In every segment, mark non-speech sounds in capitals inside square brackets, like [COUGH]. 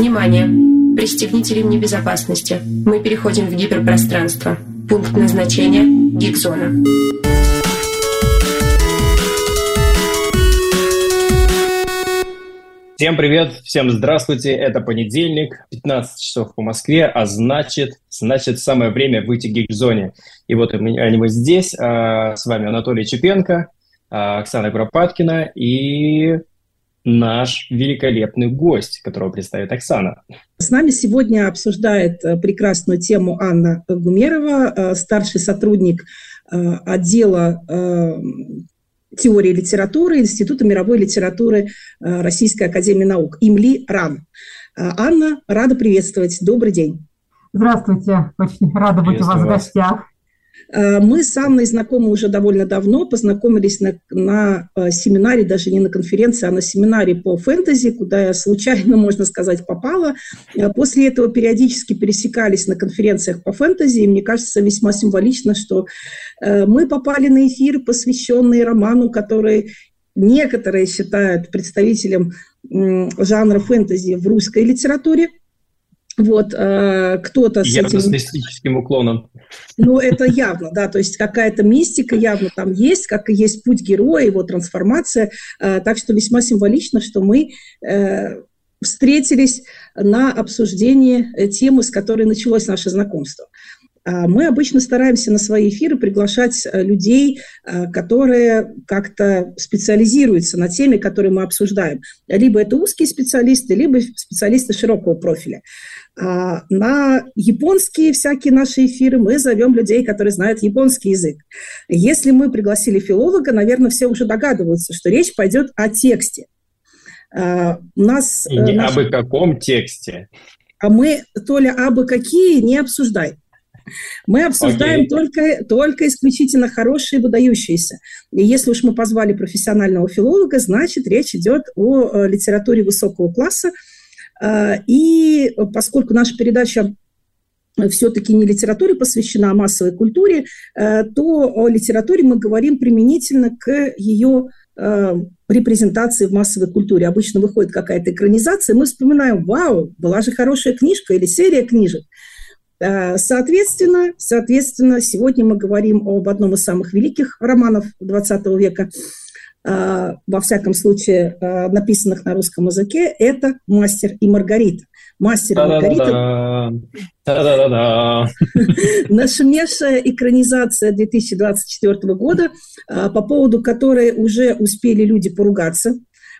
Внимание! Пристегните ремни безопасности. Мы переходим в гиперпространство. Пункт назначения – гигзона. Всем привет, всем здравствуйте. Это понедельник, 15 часов по Москве, а значит, значит самое время выйти к гигзоне. И вот мы, мы здесь, а, с вами Анатолий Чепенко, а, Оксана Куропаткина и наш великолепный гость, которого представит Оксана. С нами сегодня обсуждает э, прекрасную тему Анна Гумерова, э, старший сотрудник э, отдела теории литературы Института мировой литературы Российской академии наук, ИМЛИ РАН. Анна, рада приветствовать. Добрый день. Здравствуйте, очень рада быть у вас в гостях. Э, мы с Анной знакомы уже довольно давно, познакомились на, на э, семинаре, даже не на конференции, а на семинаре по фэнтези, куда я случайно, [LAUGHS] можно сказать, попала. Э, после этого периодически пересекались на конференциях по фэнтези, и мне кажется весьма символично, что мы попали на эфир, посвященный роману, который некоторые считают представителем жанра фэнтези в русской литературе – вот, э, кто-то с Явно этим... с мистическим уклоном. Ну, это явно, да, то есть какая-то мистика явно там есть, как и есть путь героя, его трансформация. Э, так что весьма символично, что мы э, встретились на обсуждении темы, с которой началось наше знакомство. А мы обычно стараемся на свои эфиры приглашать э, людей, э, которые как-то специализируются на теме, которую мы обсуждаем. Либо это узкие специалисты, либо специалисты широкого профиля. А на японские всякие наши эфиры мы зовем людей, которые знают японский язык. Если мы пригласили филолога, наверное, все уже догадываются, что речь пойдет о тексте. А, у нас... И не наш... абы каком тексте. А мы, Толя, абы какие не обсуждаем. Мы обсуждаем okay. только, только исключительно хорошие, выдающиеся. И если уж мы позвали профессионального филолога, значит, речь идет о э, литературе высокого класса. Э, и поскольку наша передача все-таки не литературе посвящена, а массовой культуре, э, то о литературе мы говорим применительно к ее репрезентации в массовой культуре. Обычно выходит какая-то экранизация, мы вспоминаем, вау, была же хорошая книжка или серия книжек. Э, соответственно, соответственно, сегодня мы говорим об одном из самых великих романов XX века, э, во всяком случае, э, написанных на русском языке, это «Мастер и Маргарита». «Мастер и Маргарита» [LAUGHS] нашумевшая экранизация 2024 года, по поводу которой уже успели люди поругаться,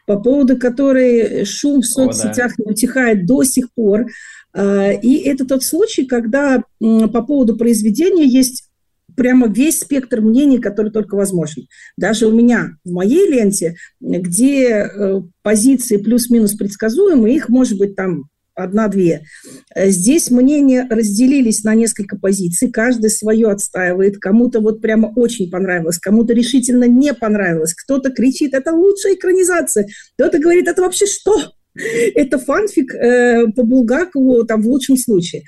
по поводу которой шум в соцсетях не утихает до сих пор, и это тот случай, когда по поводу произведения есть прямо весь спектр мнений, который только возможен. Даже у меня в моей ленте, где э, позиции плюс-минус предсказуемые, их может быть там одна-две. Здесь мнения разделились на несколько позиций, каждый свое отстаивает, кому-то вот прямо очень понравилось, кому-то решительно не понравилось, кто-то кричит, это лучшая экранизация, кто-то говорит, это вообще что? Это фанфик э, по Булгакову там в лучшем случае.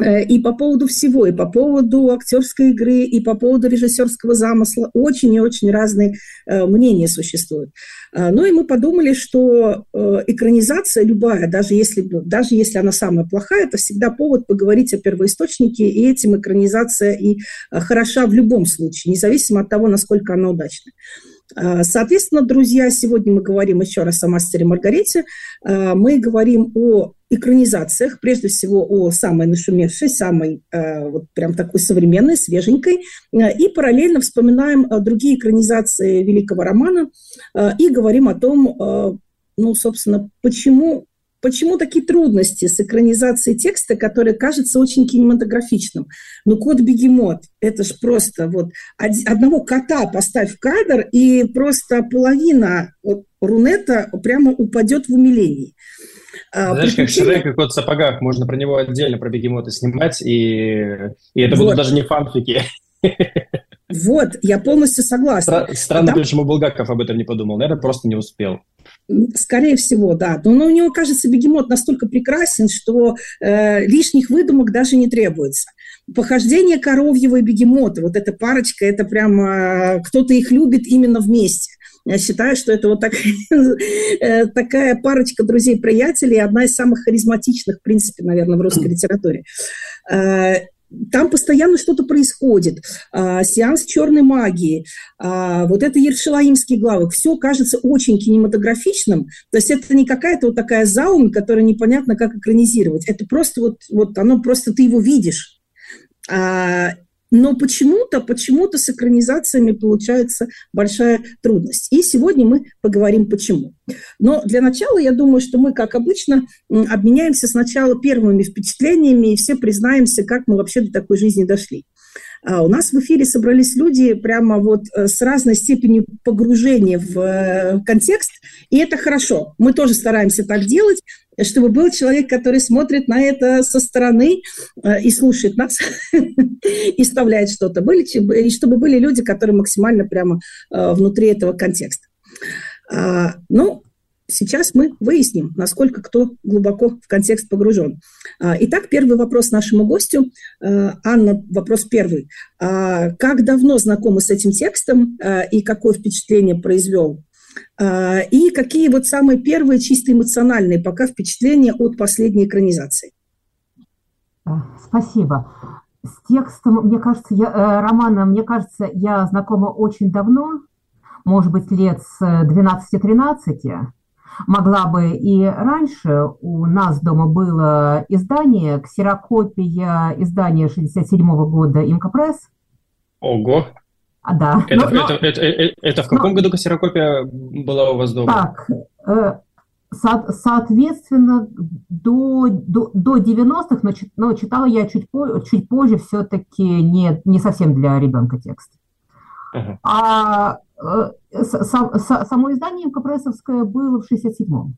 Э, и по поводу всего, и по поводу актерской игры, и по поводу режиссерского замысла очень и очень разные э, мнения существуют. Э, ну и мы подумали, что экранизация любая, даже если, даже если она самая плохая, это всегда повод поговорить о первоисточнике, и этим экранизация и хороша в любом случае, независимо от того, насколько она удачна. Э, соответственно, друзья, сегодня мы говорим еще раз о мастере Маргарите. Э, мы говорим о экранизациях, прежде всего о самой нашумевшей, самой э, вот прям такой современной, свеженькой, и параллельно вспоминаем другие экранизации великого романа и говорим о том, ну, собственно, почему Почему такие трудности с экранизацией текста, который кажется очень кинематографичным? Ну, кот-бегемот, это же просто вот одного кота поставь в кадр, и просто половина вот, рунета прямо упадет в умилении. А, Знаешь, как Шрек и кот в сапогах, можно про него отдельно, про бегемота снимать, и, и это вот. будут даже не фанфики. [LAUGHS] Вот, я полностью согласна. Странно, Там... почему Булгаков об этом не подумал. Наверное, просто не успел. Скорее всего, да. Но, у него, кажется, бегемот настолько прекрасен, что э, лишних выдумок даже не требуется. Похождение коровьего и бегемота, вот эта парочка, это прямо кто-то их любит именно вместе. Я считаю, что это вот так, [LAUGHS] э, такая парочка друзей-приятелей, одна из самых харизматичных, в принципе, наверное, в русской [CLEARS THROAT] литературе. Там постоянно что-то происходит. А, сеанс черной магии, а, вот это Ершалаимский главы. Все кажется очень кинематографичным. То есть это не какая-то вот такая заум, которая непонятно как экранизировать. Это просто вот, вот оно просто ты его видишь. А, но почему-то, почему-то с экранизациями получается большая трудность. И сегодня мы поговорим почему. Но для начала я думаю, что мы, как обычно, обменяемся сначала первыми впечатлениями и все признаемся, как мы вообще до такой жизни дошли. А у нас в эфире собрались люди прямо вот э, с разной степенью погружения в э, контекст, и это хорошо. Мы тоже стараемся так делать, чтобы был человек, который смотрит на это со стороны э, и слушает нас, [LAUGHS] и вставляет что-то. Были, и чтобы были люди, которые максимально прямо внутри этого контекста. А, ну, Сейчас мы выясним, насколько кто глубоко в контекст погружен. А, итак, первый вопрос нашему гостю. А, Анна, вопрос первый. А, как давно знакомы с этим текстом и какое впечатление произвел? И какие вот самые первые чисто эмоциональные пока впечатления от последней экранизации? Спасибо. С текстом, мне кажется, я, э, романа, мне кажется, я знакома очень давно, может быть, лет с 12-13 могла бы и раньше. У нас дома было издание, ксерокопия издания 67 -го года «Имкопресс». Ого! А, да. Это, но, это, это, это, это в каком но, году ксерокопия была у вас дома? Так, э, со, соответственно, до, до, до 90-х, но, но читала я чуть, по, чуть позже, все-таки не, не совсем для ребенка текст. Uh-huh. А Э, само издание Компрессовское было в 67-м.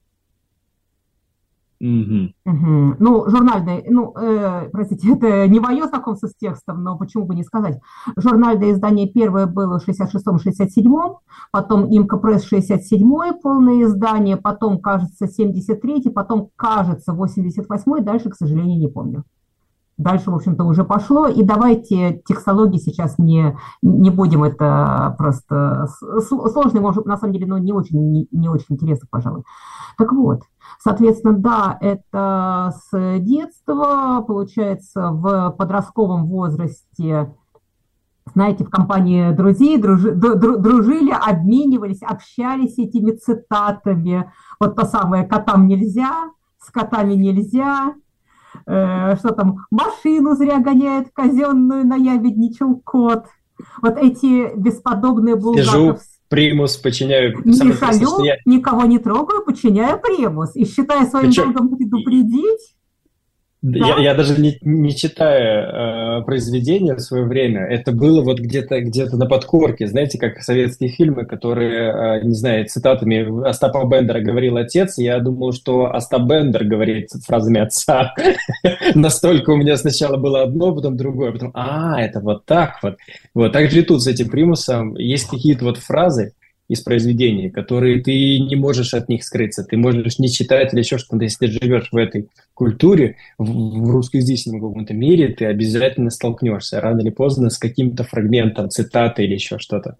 Mm-hmm. Угу. Ну, журнальное, ну, э, простите, [LAUGHS] это не мое знакомство с текстом, но почему бы не сказать. Журнальное издание первое было в 66-м, 67-м, потом Имка Пресс 67-й, полное издание, потом, кажется, 73-й, потом, кажется, 88-й, дальше, к сожалению, не помню дальше, в общем-то, уже пошло. И давайте текстологии сейчас не, не будем, это просто сложно, может, на самом деле, но не очень, не, не очень интересно, пожалуй. Так вот, соответственно, да, это с детства, получается, в подростковом возрасте знаете, в компании друзей дружи, дружили, обменивались, общались этими цитатами. Вот то самое «котам нельзя», «с котами нельзя», э, что там, машину зря гоняет казенную, на ябедничал кот. Вот эти бесподобные булгаковские... примус, подчиняю... Не шалю, никого не трогаю, подчиняю примус. И считая своим Причем... долгом предупредить... Я, я даже не, не читая э, произведения в свое время, это было вот где-то где на подкорке, знаете, как советские фильмы, которые, э, не знаю, цитатами Остапа Бендера говорил отец, я думал, что Остап Бендер говорит фразами отца. [LAUGHS] Настолько у меня сначала было одно, потом другое, потом, а, это вот так вот. Вот так же и тут с этим примусом есть какие-то вот фразы, из произведений, которые ты не можешь от них скрыться. Ты можешь не читать или еще что-то. Если ты живешь в этой культуре, в, в русскоязычном каком-то мире, ты обязательно столкнешься рано или поздно с каким-то фрагментом, цитаты или еще что-то.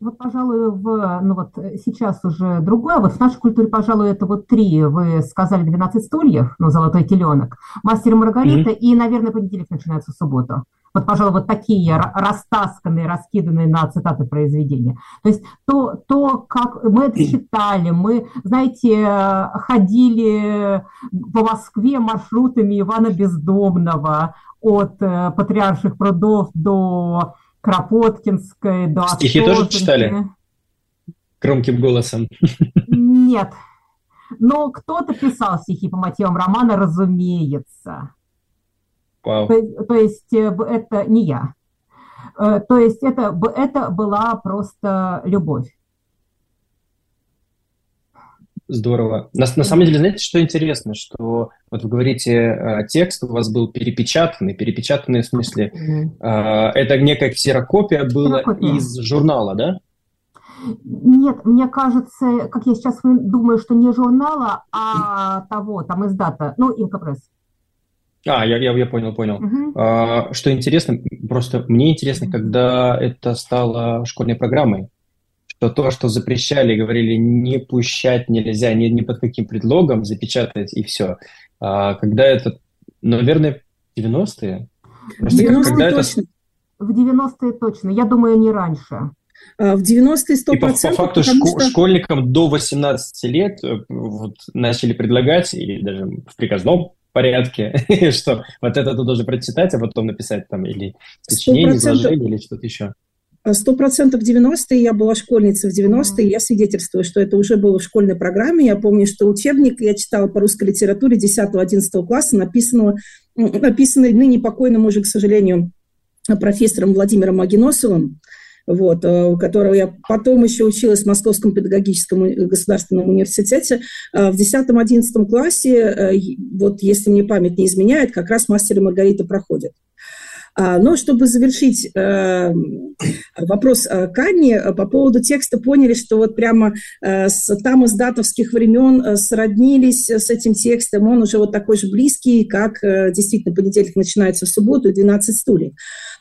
Вот, пожалуй, в, ну вот сейчас уже другое. Вот в нашей культуре, пожалуй, это вот три. Вы сказали 12 стульев, ну, золотой теленок, мастер Маргарита mm-hmm. и, наверное, понедельник начинается в субботу. Вот, пожалуй, вот такие растасканные, раскиданные на цитаты произведения. То есть то, то, как мы это читали, мы, знаете, ходили по Москве маршрутами Ивана Бездомного от э, Патриарших прудов до Кропоткинской, до Стихи тоже читали? Громким голосом. Нет. Но кто-то писал стихи по мотивам романа, разумеется. Вау. То, то есть э, это не я. Э, то есть это, это была просто любовь. Здорово. На, на самом деле, знаете, что интересно, что вот вы говорите, э, текст у вас был перепечатанный, перепечатанный в смысле, mm-hmm. это некая ксерокопия была ксерокопия. из журнала, да? Нет, мне кажется, как я сейчас думаю, что не журнала, а того, там из дата, ну, Инкопресс. А, я, я, я понял, понял. Угу. А, что интересно, просто мне интересно, когда это стало школьной программой. что то, что запрещали, говорили не пущать нельзя, ни, ни под каким предлогом запечатать и все. А когда это, наверное, 90-е? 90-е когда точно. Это... В 90-е точно. Я думаю, не раньше. А, в 90-е 100%. И по, по факту шко- что... школьникам до 18 лет э, вот, начали предлагать, или даже в приказном порядке, [LAUGHS] что вот это ты должен прочитать, а потом написать там или сочинение, изложение или что-то еще. Сто процентов 90-е, я была школьницей в 90-е, я свидетельствую, что это уже было в школьной программе. Я помню, что учебник я читала по русской литературе 10-11 класса, написанного, написанный ныне покойным уже, к сожалению, профессором Владимиром Агиносовым, вот, э, у которого я потом еще училась в Московском педагогическом государственном университете. Э, в 10-11 классе, э, вот если мне память не изменяет, как раз мастер и Маргарита проходят. А, но чтобы завершить э, вопрос э, Канни, э, по поводу текста поняли, что вот прямо с, там из датовских времен сроднились с этим текстом, он уже вот такой же близкий, как действительно понедельник начинается в субботу и 12 стульев.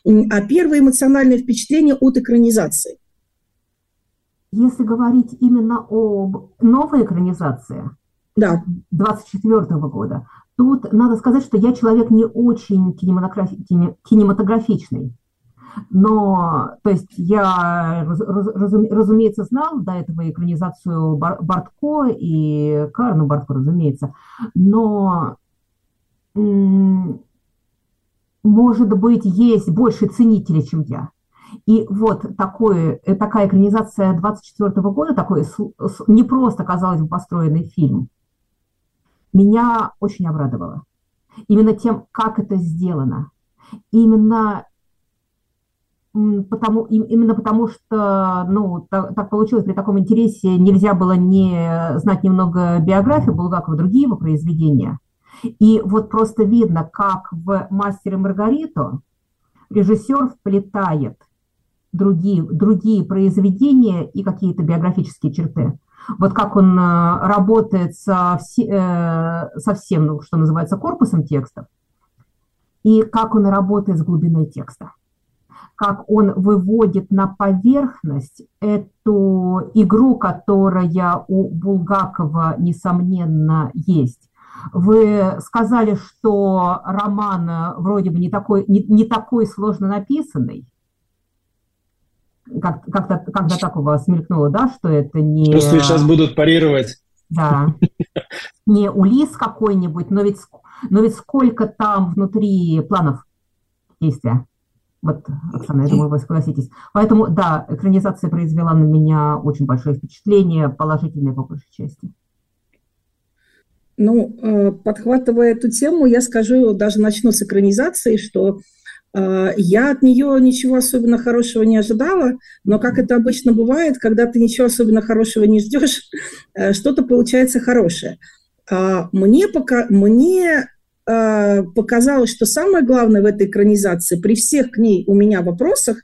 А первое эмоциональное впечатление от экранизации? Если говорить именно об новой экранизации, да. 24 года, Тут надо сказать, что я человек не очень кинематографи- кинематографичный. Но, то есть я, раз, разум, разумеется, знал до этого экранизацию Бар, Бартко и Карну Бартко, разумеется, но, может быть, есть больше ценителей, чем я. И вот такой, э, такая экранизация 24 года, такой не просто, казалось бы, построенный фильм – меня очень обрадовало. Именно тем, как это сделано. Именно потому, именно потому что ну, так, так получилось, при таком интересе нельзя было не знать немного биографию Булгакова, другие его произведения. И вот просто видно, как в «Мастере Маргариту» режиссер вплетает другие, другие произведения и какие-то биографические черты вот как он э, работает со, э, со всем, ну, что называется, корпусом текстов, и как он работает с глубиной текста как он выводит на поверхность эту игру, которая у Булгакова, несомненно, есть. Вы сказали, что роман вроде бы не такой, не, не такой сложно написанный, как, как-то, когда так у вас мелькнуло, да, что это не... Просто сейчас будут парировать. Да. [LAUGHS] Не Улис какой-нибудь, но ведь, но ведь сколько там внутри планов действия. Вот, Оксана, я думаю, вы согласитесь. Поэтому, да, экранизация произвела на меня очень большое впечатление, положительное по большей части. Ну, э, подхватывая эту тему, я скажу, даже начну с экранизации, что я от нее ничего особенно хорошего не ожидала, но как это обычно бывает, когда ты ничего особенно хорошего не ждешь, [LAUGHS] э, что-то получается хорошее. А, мне, пока, мне а, показалось, что самое главное в этой экранизации, при всех к ней у меня вопросах,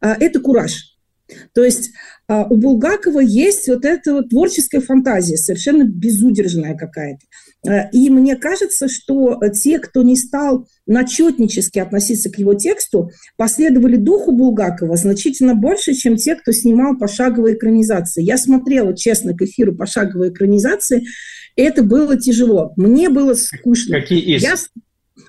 это кураж. То есть у Булгакова есть вот эта вот творческая фантазия, совершенно безудержная какая-то. Э, и мне кажется, что те, кто не стал начетнически относиться к его тексту, последовали духу Булгакова значительно больше, чем те, кто снимал пошаговые экранизации. Я смотрела, честно, к эфиру пошаговой экранизации, это было тяжело. Мне было скучно. Какие из? Я,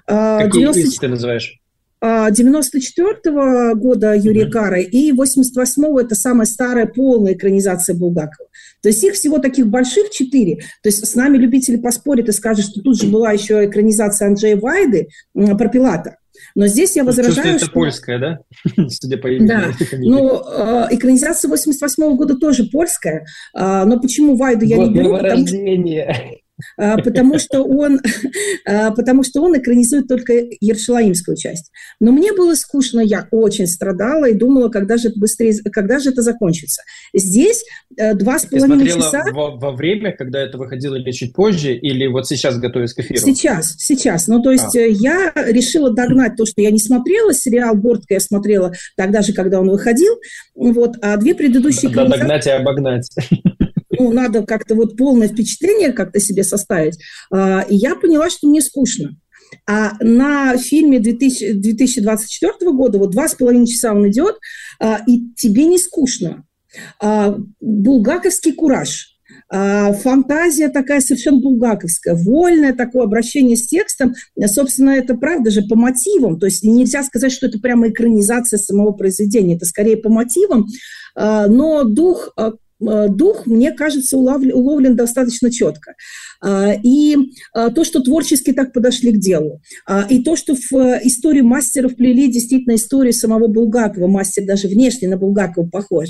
э, Какие 90... из ты называешь? 94 -го года Юрия mm-hmm. Кара и 88-го это самая старая полная экранизация Булгакова. То есть их всего таких больших четыре. То есть с нами любители поспорят и скажут, что тут же была еще экранизация Анджея Вайды про Пилата. Но здесь я возражаю, что... Это польская, да? [LAUGHS] Судя по имени. Да. Ну, э, экранизация 88 -го года тоже польская. Э, но почему Вайду я вот не беру? Потому а, потому что он, [LAUGHS] а, потому что он экранизует только Ершалаимскую часть. Но мне было скучно, я очень страдала и думала, когда же это быстрее, когда же это закончится. Здесь э, два с половиной часа. Во, во время, когда это выходило, или чуть позже, или вот сейчас готовясь к эфиру? Сейчас, сейчас. Ну, то есть а. Э, я решила догнать то, что я не смотрела. Сериал «Бортка» я смотрела тогда же, когда он выходил. Вот, а две предыдущие... Надо догнать и обогнать ну, надо как-то вот полное впечатление как-то себе составить. А, и я поняла, что мне скучно. А на фильме 2000, 2024 года, вот два с половиной часа он идет, а, и тебе не скучно. А, булгаковский кураж – фантазия такая совершенно булгаковская, вольное такое обращение с текстом. Собственно, это правда же по мотивам. То есть нельзя сказать, что это прямо экранизация самого произведения. Это скорее по мотивам. Но дух дух, мне кажется, уловлен, уловлен достаточно четко. А, и а, то, что творчески так подошли к делу, а, и то, что в э, историю мастера вплели действительно историю самого Булгакова, мастер даже внешне на Булгакова похож.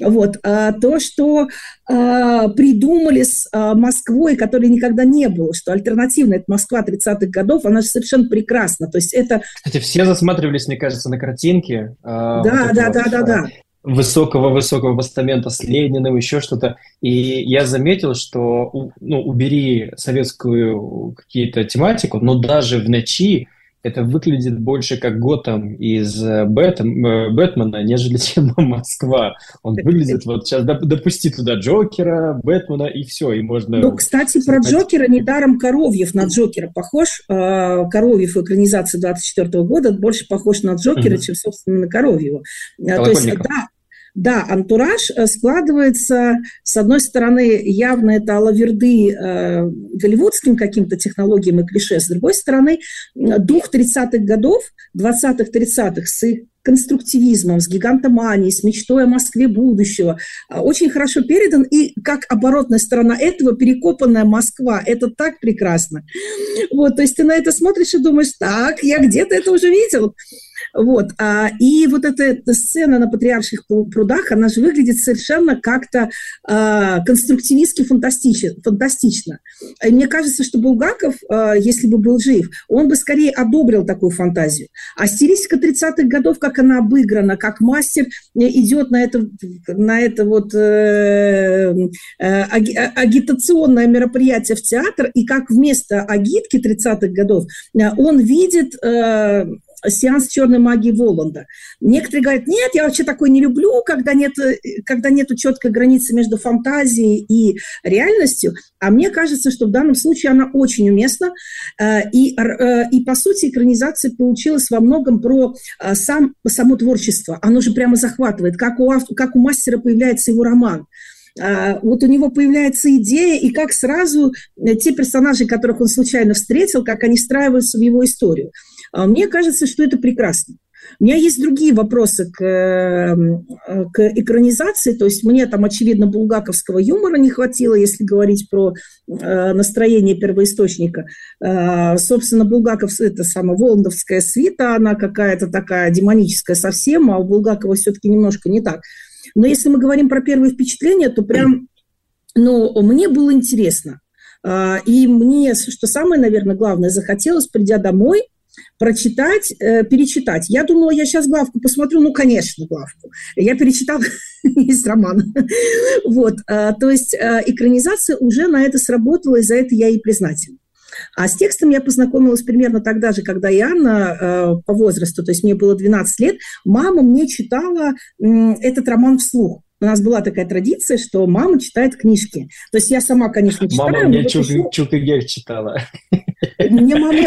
Вот. То, что придумали с Москвой, которой никогда не было, что альтернативная это Москва 30-х годов, она же совершенно прекрасна. То есть это... Кстати, все засматривались, мне кажется, на картинки. Да, вот да, да, да, да высокого-высокого постамента с Лениным, еще что-то. И я заметил, что, ну, убери советскую какие-то тематику, но даже в ночи это выглядит больше как Готэм из э, Бэтм, э, Бэтмена, нежели [LAUGHS] чем Москва. Он выглядит вот сейчас допусти туда Джокера, Бэтмена и все, и можно... Ну, кстати, про Джокера недаром Коровьев на Джокера похож. А, Коровьев в экранизации 24 года больше похож на Джокера, mm-hmm. чем, собственно, на Коровьева. То есть, да, да, антураж э, складывается, с одной стороны, явно это алаверды э, голливудским каким-то технологиям и клише, с другой стороны, дух 30-х годов, 20-х-30-х с их конструктивизмом, с гигантоманией, с мечтой о Москве будущего, э, очень хорошо передан. И как оборотная сторона этого, перекопанная Москва, это так прекрасно. Вот, то есть ты на это смотришь и думаешь, так, я где-то это уже видел. Вот. А, и вот эта сцена на Патриарших прудах, она же выглядит совершенно как-то а, конструктивистски фантастично. И мне кажется, что Булгаков, а, если бы был жив, он бы скорее одобрил такую фантазию. А стилистика 30-х годов, как она обыграна, как мастер идет на это, на это вот э, э, агитационное мероприятие в театр, и как вместо агитки 30-х годов э, он видит э, сеанс черной магии Воланда. Некоторые говорят, нет, я вообще такой не люблю, когда нет, когда нету четкой границы между фантазией и реальностью. А мне кажется, что в данном случае она очень уместна. Э, и, э, и по сути, экранизация получилась во многом про э, сам, само творчество. Оно же прямо захватывает, как у, как у мастера появляется его роман вот у него появляется идея, и как сразу те персонажи, которых он случайно встретил, как они встраиваются в его историю. А мне кажется, что это прекрасно. У меня есть другие вопросы к, эм, к экранизации, то есть мне там, очевидно, булгаковского юмора не хватило, если говорить про э, настроение первоисточника. Э, собственно, Булгаков, это самая Воландовская свита, она какая-то такая демоническая совсем, а у Булгакова все-таки немножко не так. Но если мы говорим про первые впечатления, то прям, ну, мне было интересно. Э, и мне, что самое, наверное, главное, захотелось, придя домой, прочитать, э, перечитать. Я думала, я сейчас главку посмотрю, ну, конечно, главку. Я перечитала [LAUGHS] из романа. [LAUGHS] вот, э, то есть э, экранизация уже на это сработала, и за это я ей признательна. А с текстом я познакомилась примерно тогда же, когда и Анна э, по возрасту, то есть мне было 12 лет. Мама мне читала э, этот роман вслух. У нас была такая традиция, что мама читает книжки. То есть я сама, конечно, читаю. Мама мне Чук, Чук читала. Мне мама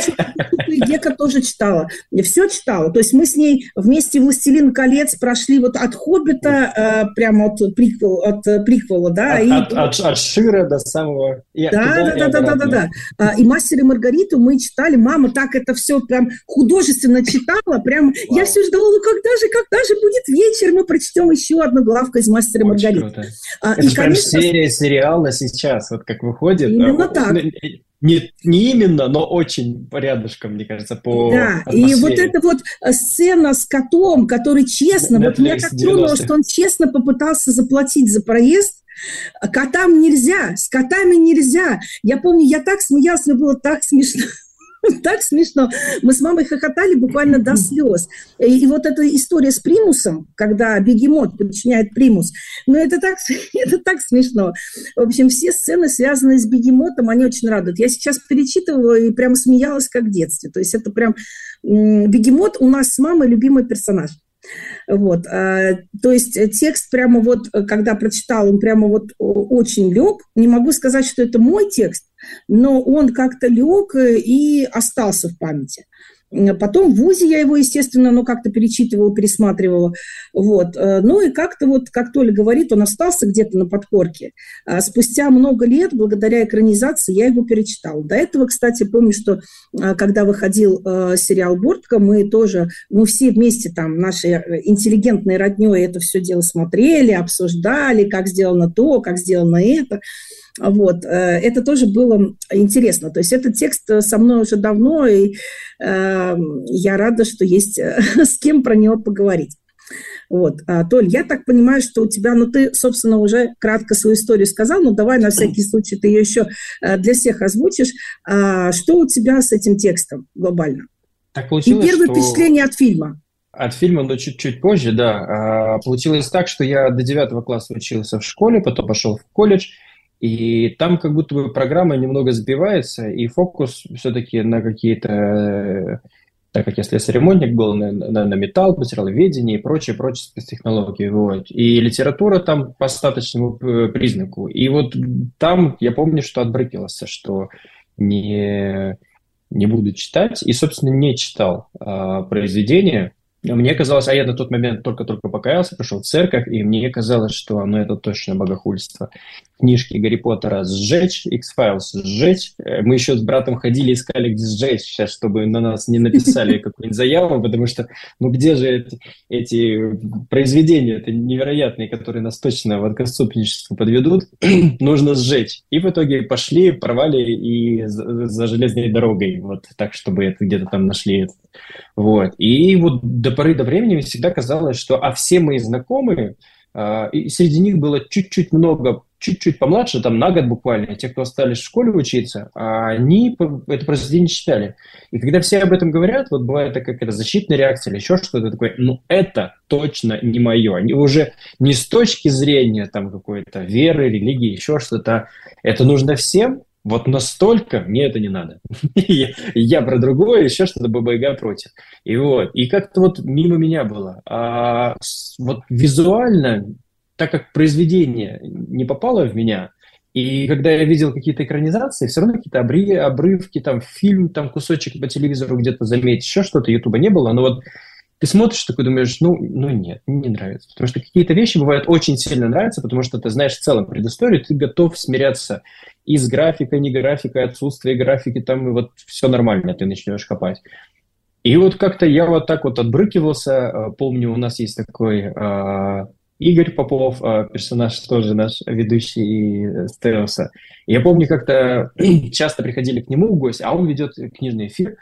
Гека тоже читала. Я все читала. То есть мы с ней вместе «Властелин колец» прошли вот от «Хоббита», э, прямо от, приквел, от э, приквела, да. От, и, от, от, от Шира до самого... Да, да, да, да, да, да, да. И «Мастер и Маргариту» мы читали. Мама так это все прям художественно читала. Прям я все ждала, ну когда же, когда же будет вечер, мы прочтем еще одну главку из «Мастера и Маргариты». А, это и, конечно, прям серия сериала сейчас, вот как выходит. Именно а, так. Не, не именно, но очень рядышком, мне кажется, по Да, атмосфере. и вот эта вот э, сцена с котом, который честно, Netflix вот меня так тронуло, что он честно попытался заплатить за проезд, Котам нельзя, с котами нельзя. Я помню, я так смеялась, мне было так смешно. [LAUGHS] так смешно. Мы с мамой хохотали буквально до слез. И, и вот эта история с примусом, когда бегемот подчиняет примус, ну это так, [LAUGHS] это так смешно. В общем, все сцены, связанные с бегемотом, они очень радуют. Я сейчас перечитывала и прям смеялась, как в детстве. То есть это прям... Бегемот у нас с мамой любимый персонаж. Вот, а, то есть текст прямо вот, когда прочитал, он прямо вот очень лег. Не могу сказать, что это мой текст, но он как-то лег и остался в памяти. Потом в ВУЗе я его, естественно, ну, как-то перечитывала, пересматривала. Вот. Э, ну и как-то вот, как Толя говорит, он остался где-то на подкорке. А спустя много лет, благодаря экранизации, я его перечитала. До этого, кстати, помню, что э, когда выходил э, сериал «Бортка», мы тоже, мы все вместе там, наши интеллигентные роднёй это все дело смотрели, обсуждали, как сделано то, как сделано это. Вот. Э, это тоже было интересно. То есть этот текст со мной уже давно, и э, я рада, что есть э, [LAUGHS] с кем про него поговорить. Вот. А, Толь, я так понимаю, что у тебя, ну ты, собственно, уже кратко свою историю сказал, но давай на всякий случай ты ее еще э, для всех озвучишь. А, что у тебя с этим текстом глобально? Так получилось, И первое что... впечатление от фильма. От фильма, но чуть-чуть позже, да. А, получилось так, что я до девятого класса учился в школе, потом пошел в колледж, и там как будто бы программа немного сбивается, и фокус все-таки на какие-то, так как я слесарь-ремонтник был, на, на, на металл, материаловедение и прочие, прочие спецтехнологии. Вот. И литература там по остаточному признаку. И вот там я помню, что отбрыкивался, что не, не буду читать, и, собственно, не читал а, произведения, мне казалось, а я на тот момент только-только покаялся, пришел в церковь, и мне казалось, что ну, это точно богохульство. Книжки Гарри Поттера сжечь, X-Files сжечь. Э, мы еще с братом ходили, искали, где сжечь сейчас, чтобы на нас не написали [LAUGHS] какую-нибудь заяву, потому что, ну где же эти, эти произведения, это невероятные, которые нас точно в отцовничество подведут, [CLEARS THROAT] нужно сжечь. И в итоге пошли, порвали и за, за железной дорогой, вот так, чтобы это где-то там нашли этот вот. И вот до поры до времени всегда казалось, что а все мои знакомые, и среди них было чуть-чуть много, чуть-чуть помладше, там на год буквально, те, кто остались в школе учиться, а они это произведение читали. И когда все об этом говорят, вот бывает такая какая-то защитная реакция или еще что-то такое, ну это точно не мое. Они уже не с точки зрения там какой-то веры, религии, еще что-то. Это нужно всем, вот настолько мне это не надо. [LAUGHS] я, про другое, еще что-то ББГ против. И вот, и как-то вот мимо меня было. А вот визуально, так как произведение не попало в меня, и когда я видел какие-то экранизации, все равно какие-то обрывки, там фильм, там кусочек по телевизору где-то заметить, еще что-то, Ютуба не было, но вот ты смотришь такой, думаешь, ну, ну нет, не нравится. Потому что какие-то вещи бывают очень сильно нравятся, потому что ты знаешь в целом предысторию, ты готов смиряться и с графикой, не графикой, отсутствие графики, там и вот все нормально, ты начнешь копать. И вот как-то я вот так вот отбрыкивался. Э, помню, у нас есть такой э, Игорь Попов, э, персонаж тоже наш ведущий Стереоса. Я помню, как-то [CLEARS THROAT] часто приходили к нему в гости, а он ведет книжный эфир,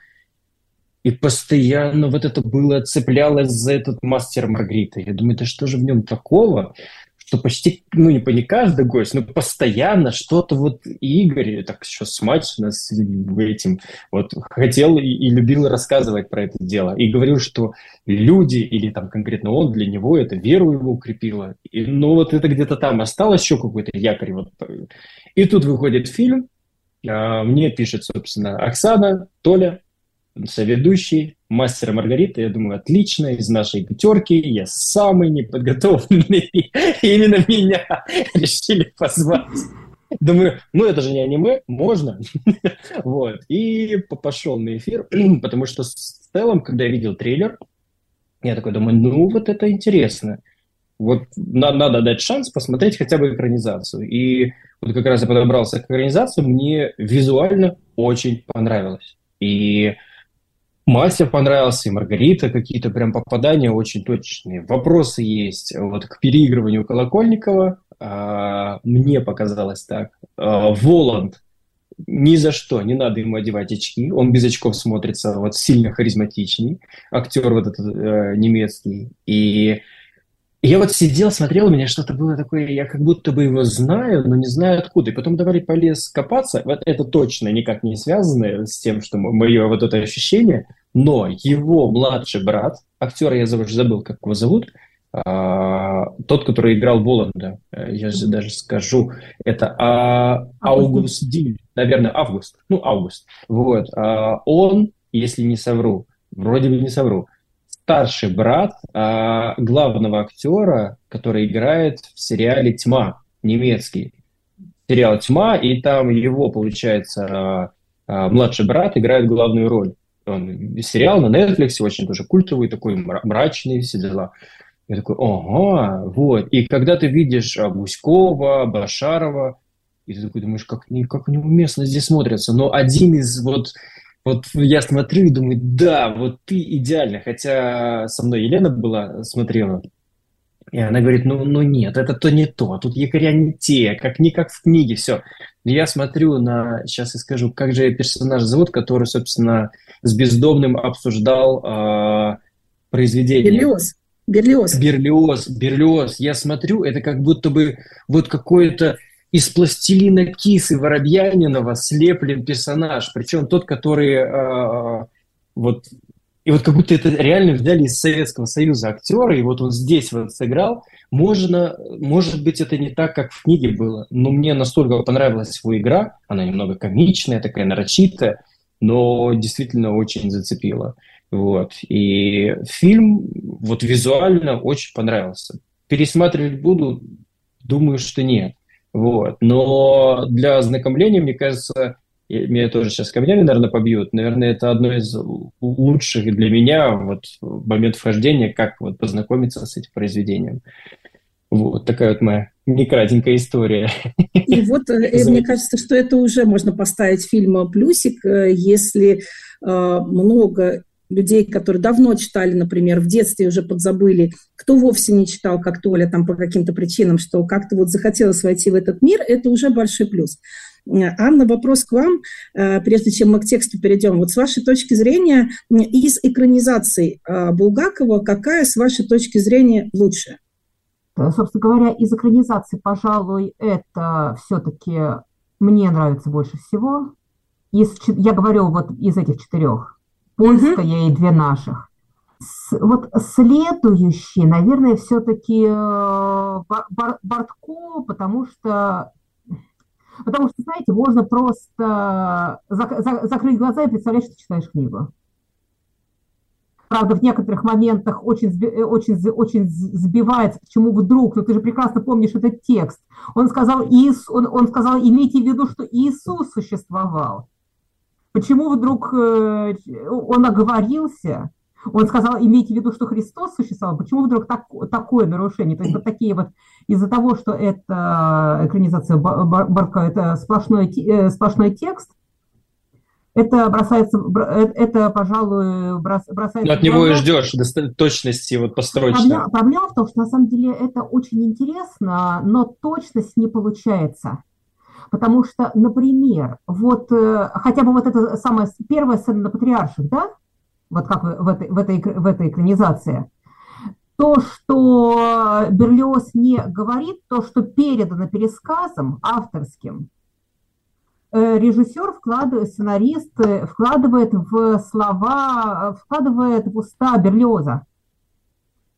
и постоянно вот это было, цеплялось за этот мастер Маргарита. Я думаю, да что же в нем такого, что почти, ну, не, не каждый гость, но постоянно что-то вот Игорь, так еще с мать нас этим, вот, хотел и, и любил рассказывать про это дело. И говорил, что люди, или там конкретно он, для него это веру его укрепило. И, ну, вот это где-то там осталось еще какой-то якорь. Вот. И тут выходит фильм, а, мне пишет, собственно, Оксана, Толя, соведущий, мастер Маргарита, я думаю, отлично, из нашей пятерки я самый неподготовленный, [LAUGHS] именно меня [LAUGHS] решили позвать. Думаю, ну это же не аниме, можно. [LAUGHS] вот. И пошел на эфир, [CLEARS THROAT] потому что в целом, когда я видел трейлер, я такой думаю, ну вот это интересно. Вот надо, надо дать шанс посмотреть хотя бы экранизацию. И вот как раз я подобрался к экранизации, мне визуально очень понравилось. И Мастер понравился, и Маргарита какие-то прям попадания очень точные. Вопросы есть вот к переигрыванию Колокольникова. А, мне показалось так. А, Воланд ни за что не надо ему одевать очки. Он без очков смотрится вот сильно харизматичный. Актер вот этот э, немецкий. И я вот сидел, смотрел, у меня что-то было такое, я как будто бы его знаю, но не знаю откуда. И потом давали полез копаться. Вот это точно никак не связано с тем, что мое вот это ощущение. Но его младший брат, актера я уже забыл, как его зовут, а, тот, который играл Воланда, э, я же даже скажу, это а, Аугуст Диль, наверное, Август, ну, Август. Вот. А, он, если не совру, вроде бы не совру, старший брат а, главного актера, который играет в сериале «Тьма», немецкий. Сериал «Тьма», и там его, получается, а, а, младший брат играет главную роль. он сериал на Netflix, очень тоже культовый, такой мрачный, все дела. Я такой, ага, вот. И когда ты видишь Гуськова, Башарова, и ты такой думаешь, как, как они уместно здесь смотрятся. Но один из вот вот я смотрю и думаю, да, вот ты идеально. Хотя со мной Елена была, смотрела, и она говорит, ну, ну нет, это то не то, тут якоря не те, как не как в книге, все. Я смотрю на, сейчас я скажу, как же персонаж зовут, который, собственно, с бездомным обсуждал э, произведение. Берлиоз. Берлиоз. Берлиоз, Берлиоз. Я смотрю, это как будто бы вот какое-то из пластилина кисы Воробьянинова слеплен персонаж, причем тот, который э, вот и вот как будто это реально взяли из Советского Союза актера, и вот он здесь вот сыграл. Можно, может быть, это не так, как в книге было, но мне настолько понравилась его игра, она немного комичная, такая нарочитая, но действительно очень зацепила. Вот. И фильм вот визуально очень понравился. Пересматривать буду? Думаю, что нет. Вот. Но для ознакомления, мне кажется, меня тоже сейчас камнями, наверное, побьют. Наверное, это одно из лучших для меня вот момент вхождения, как вот познакомиться с этим произведением. Вот такая вот моя некратенькая история. И вот э, мне кажется, что это уже можно поставить фильм плюсик, э, если э, много людей, которые давно читали, например, в детстве уже подзабыли, кто вовсе не читал, как Толя, там по каким-то причинам, что как-то вот захотелось войти в этот мир, это уже большой плюс. Анна, вопрос к вам, э, прежде чем мы к тексту перейдем. Вот с вашей точки зрения, из экранизаций э, Булгакова, какая, с вашей точки зрения, лучше? Собственно говоря, из экранизации, пожалуй, это все-таки мне нравится больше всего. Из, я говорю вот из этих четырех польская mm-hmm. и две наших. С, вот следующий, наверное, все-таки э, Бортко, потому что Потому что, знаете, можно просто зак- за- закрыть глаза и представлять, что читаешь книгу. Правда, в некоторых моментах очень, очень, очень сбивается, почему вдруг, но ты же прекрасно помнишь этот текст. Он сказал, Иис, он, он сказал, имейте в виду, что Иисус существовал. Почему вдруг э, он оговорился? Он сказал, имейте в виду, что Христос существовал. Почему вдруг так, такое нарушение? То есть вот такие вот, из-за того, что это экранизация Барка, это сплошной, э, сплошной текст, это бросается, э, это, пожалуй, бросается... Но от него и ждешь точности вот построчно. Проблема, проблема в том, что на самом деле это очень интересно, но точность не получается. Потому что, например, вот э, хотя бы вот эта самая первая сцена на патриарших, да, вот как в этой, в этой, в этой экранизации, то, что Берлиоз не говорит, то, что передано пересказом авторским, э, режиссер вкладывает, сценарист э, вкладывает в слова, вкладывает в уста Берлиоза.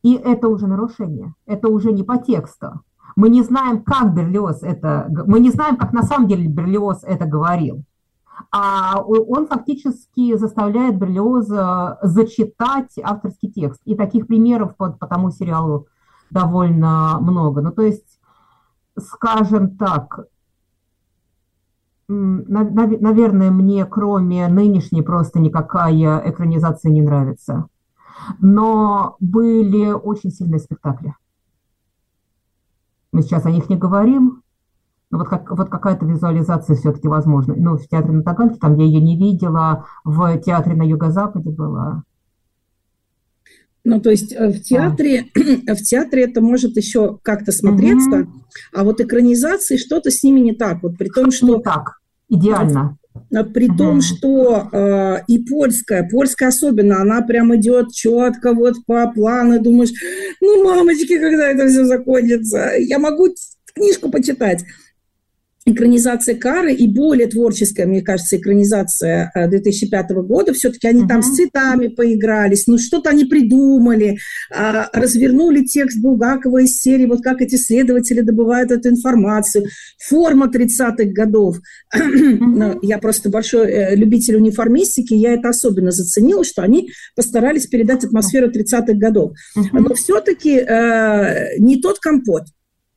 И это уже нарушение, это уже не по тексту. Мы не знаем, как Берлиоз это, мы не знаем, как на самом деле Берлиоз это говорил. А он фактически заставляет Берлиоза зачитать авторский текст. И таких примеров по, по тому сериалу довольно много. Ну, то есть, скажем так, наверное, мне кроме нынешней просто никакая экранизация не нравится. Но были очень сильные спектакли. Мы сейчас о них не говорим, но вот, как, вот какая-то визуализация все-таки возможна. Ну, в театре на Таганке, там я ее не видела, в театре на Юго-Западе была. Ну, то есть э, в театре, а. [CLEARS THROAT] в театре это может еще как-то смотреться, угу. а вот экранизации что-то с ними не так. Вот при том, что... Не так, идеально. А при угу. том, что э, и польская, польская особенно, она прям идет четко вот по плану, думаешь, ну, мамочки, когда это все закончится, я могу книжку почитать экранизация Кары и более творческая, мне кажется, экранизация 2005 э, года. Все-таки они uh-huh. там с цветами поигрались, ну что-то они придумали, а, развернули текст Булгакова из серии, вот как эти следователи добывают эту информацию. Форма 30-х годов. [CLEARS THROAT] Uh-huh. Я просто большой э, любитель униформистики, я это особенно заценила, что они постарались передать атмосферу 30-х годов. Uh-huh. Но все-таки э, не тот компот.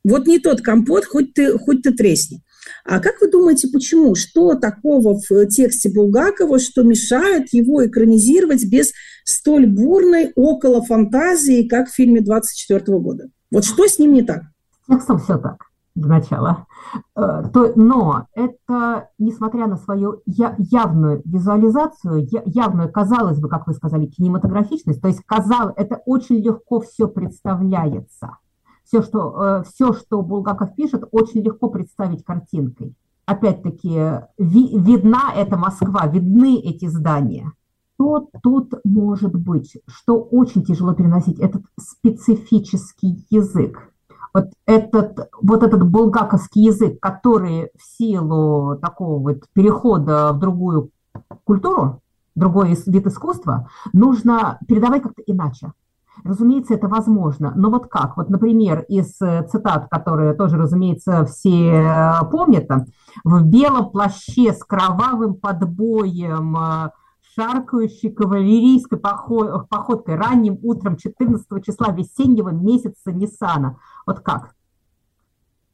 Вот не тот компот, хоть ты, хоть ты тресни. А как вы думаете, почему? Что такого в тексте Булгакова, что мешает его экранизировать без столь бурной около фантазии, как в фильме 24 года? Вот что с ним не так? Текстом все так для начала. Э, но это, несмотря на свою явную визуализацию, явную, казалось бы, как вы сказали, кинематографичность, то есть казалось, это очень легко все представляется. Все, что, э, все, что Булгаков пишет, очень легко представить картинкой. Опять-таки, ви, видна эта Москва, видны эти здания. Что тут может быть, что очень тяжело переносить, этот специфический язык вот этот, вот этот булгаковский язык, который в силу такого вот перехода в другую культуру, другой вид искусства, нужно передавать как-то иначе. Разумеется, это возможно. Но вот как? Вот, например, из цитат, которые тоже, разумеется, все э, помнят, в белом плаще с кровавым подбоем э, шаркающей кавалерийской походкой ранним утром 14 числа весеннего месяца Ниссана. Вот как?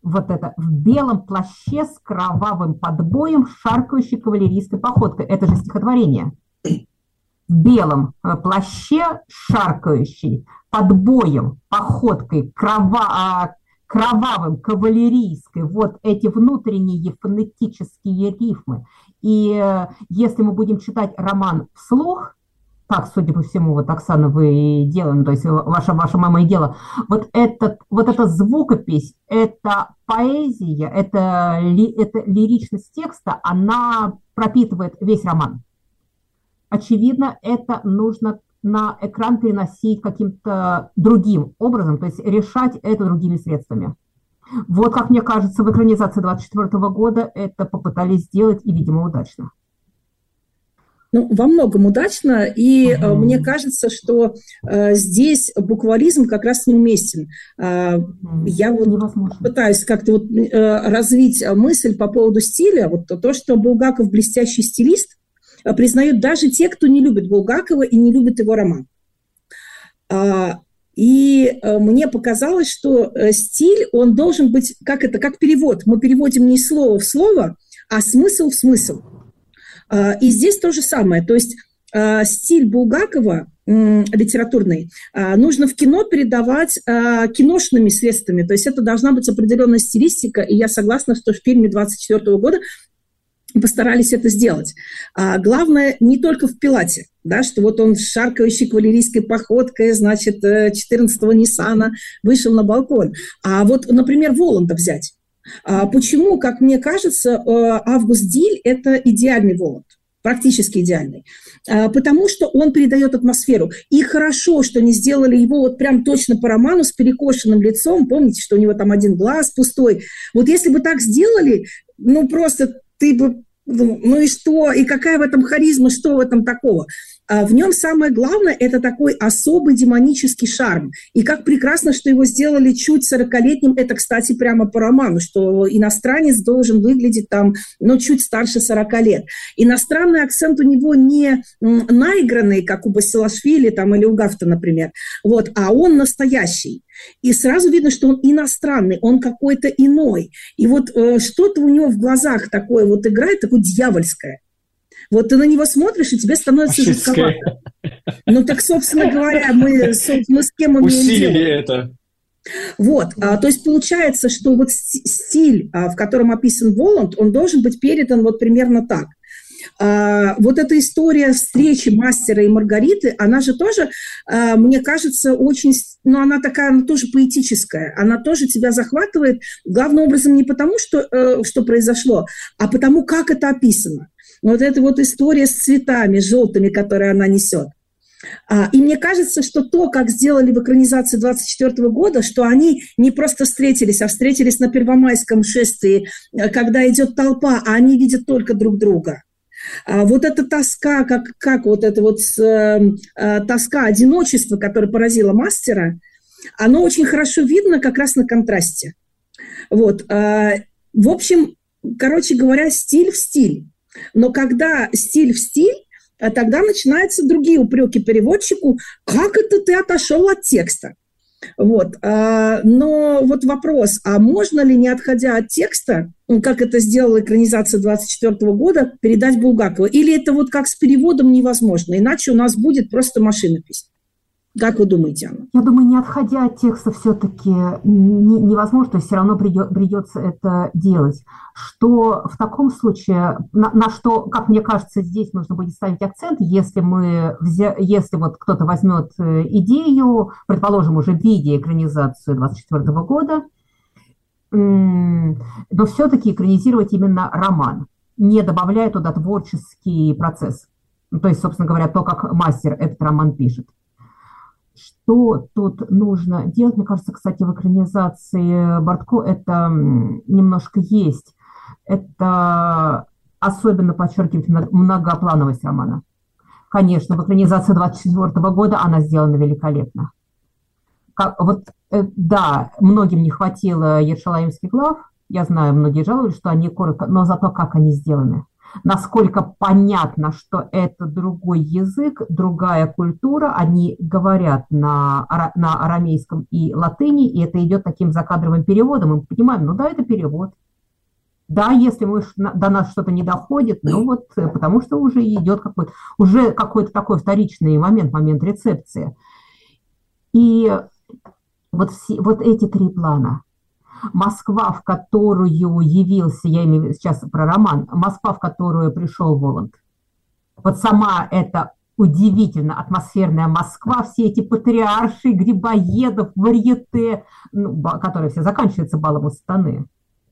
Вот это в белом плаще с кровавым подбоем шаркающей кавалерийской походкой. Это же стихотворение. В белом э, плаще шаркающий подбоем, походкой, крова, а, кровавым, кавалерийской, вот эти внутренние фонетические рифмы. И э, если мы будем читать роман вслух, так, судя по всему, вот, Оксана, вы делаем, то есть ваша, ваша мама и дело, вот, этот, вот эта звукопись, это поэзия, это, ли, это лиричность текста, она пропитывает весь роман. Очевидно, это нужно на экран переносить каким-то другим образом, то есть решать это другими средствами. Вот, как мне кажется, в экранизации 24 года это попытались сделать и, видимо, удачно. Ну, во многом удачно, и угу. мне кажется, что э, здесь буквализм как раз неуместен. Э, я вот Невозможно. пытаюсь как-то вот, э, развить мысль по поводу стиля. Вот то, что Булгаков блестящий стилист, признают даже те, кто не любит Булгакова и не любит его роман. А, и э, мне показалось, что э, стиль, он должен быть, как это, как перевод. Мы переводим не слово в слово, а смысл в смысл. А, и здесь то же самое. То есть э, стиль Булгакова литературный, а, нужно в кино передавать киношными средствами. То есть это должна быть определенная стилистика, и я согласна, что в фильме 24 года постарались это сделать. А главное, не только в Пилате, да, что вот он шаркающей кавалерийской походкой, значит, 14-го э, Ниссана вышел на балкон. А вот, например, Воланда взять. А почему, как мне кажется, э, Август Диль – это идеальный Воланд? практически идеальный, а, потому что он передает атмосферу. И хорошо, что не сделали его вот прям точно по роману с перекошенным лицом. Помните, что у него там один глаз пустой. Вот если бы так сделали, ну просто ты бы ну, ну и что, и какая в этом харизма, что в этом такого? А в нем самое главное – это такой особый демонический шарм. И как прекрасно, что его сделали чуть сорокалетним. Это, кстати, прямо по роману, что иностранец должен выглядеть там, ну, чуть старше 40 лет. Иностранный акцент у него не наигранный, как у Басилашвили там, или у Гафта, например, вот, а он настоящий. И сразу видно, что он иностранный, он какой-то иной. И вот э, что-то у него в глазах такое вот играет, такое дьявольское. Вот ты на него смотришь, и тебе становится жутковато. Ну так, собственно говоря, мы, мы с кем имеем Усилили это. Вот, а, то есть получается, что вот стиль, а, в котором описан Воланд, он должен быть передан вот примерно так. А, вот эта история встречи мастера и Маргариты, она же тоже, а, мне кажется, очень, ну, она такая, она тоже поэтическая, она тоже тебя захватывает, главным образом не потому, что, э, что произошло, а потому, как это описано. Вот эта вот история с цветами желтыми, которые она несет. А, и мне кажется, что то, как сделали в экранизации 24 года, что они не просто встретились, а встретились на Первомайском шествии, э, когда идет толпа, а они видят только друг друга. А вот эта тоска, как, как вот эта вот э, э, тоска одиночества, которая поразила мастера, оно очень хорошо видно как раз на контрасте. Вот. Э, в общем, короче говоря, стиль в стиль. Но когда стиль в стиль, э, тогда начинаются другие упреки переводчику, как это ты отошел от текста. Вот. А, но вот вопрос, а можно ли, не отходя от текста, как это сделала экранизация 24 года, передать Булгакову? Или это вот как с переводом невозможно, иначе у нас будет просто машинопись? Как вы думаете, Анна? Я думаю, не отходя от текста все-таки невозможно, то есть все равно придется это делать. Что в таком случае, на, на что, как мне кажется, здесь нужно будет ставить акцент, если мы, взя, если вот кто-то возьмет э, идею, предположим, уже в виде экранизацию 24 года, но все-таки экранизировать именно роман, не добавляя туда творческий процесс. То есть, собственно говоря, то, как мастер этот роман пишет. Что тут нужно делать? Мне кажется, кстати, в экранизации Бортко это немножко есть. Это особенно подчеркивает многоплановость романа. Конечно, в экранизации 24 года она сделана великолепно. Как, вот, э, да, многим не хватило Ершалаимских глав, я знаю, многие жаловались, что они коротко, но зато как они сделаны насколько понятно, что это другой язык, другая культура, они говорят на, на арамейском и латыни, и это идет таким закадровым переводом, и мы понимаем, ну да, это перевод. Да, если мы, до нас что-то не доходит, ну вот, э, потому что уже идет какой-то, уже какой-то такой вторичный момент, момент рецепции. И вот, все, вот эти три плана – Москва, в которую явился, я имею сейчас про роман, Москва, в которую пришел Воланд. Вот сама эта удивительно атмосферная Москва, все эти патриарши, грибоедов, варьете, ну, которые все заканчиваются балом у станы.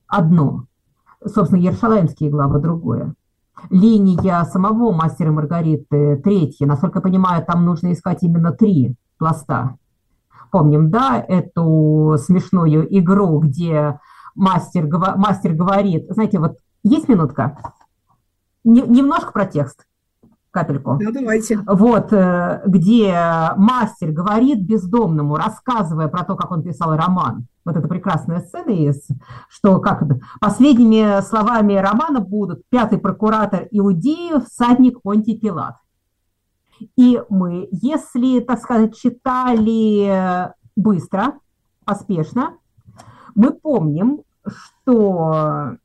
Одно. Собственно, Ершалаемские главы другое. Линия самого мастера Маргариты третья. Насколько я понимаю, там нужно искать именно три пласта помним, да, эту смешную игру, где мастер, мастер говорит, знаете, вот есть минутка? Немножко про текст, капельку. Да, давайте. Вот, э, где мастер говорит бездомному, рассказывая про то, как он писал роман. Вот эта прекрасная сцена есть, что как последними словами романа будут пятый прокуратор Иудеев, всадник Понтий Пилат. И мы, если, так сказать, читали быстро, поспешно, мы помним, что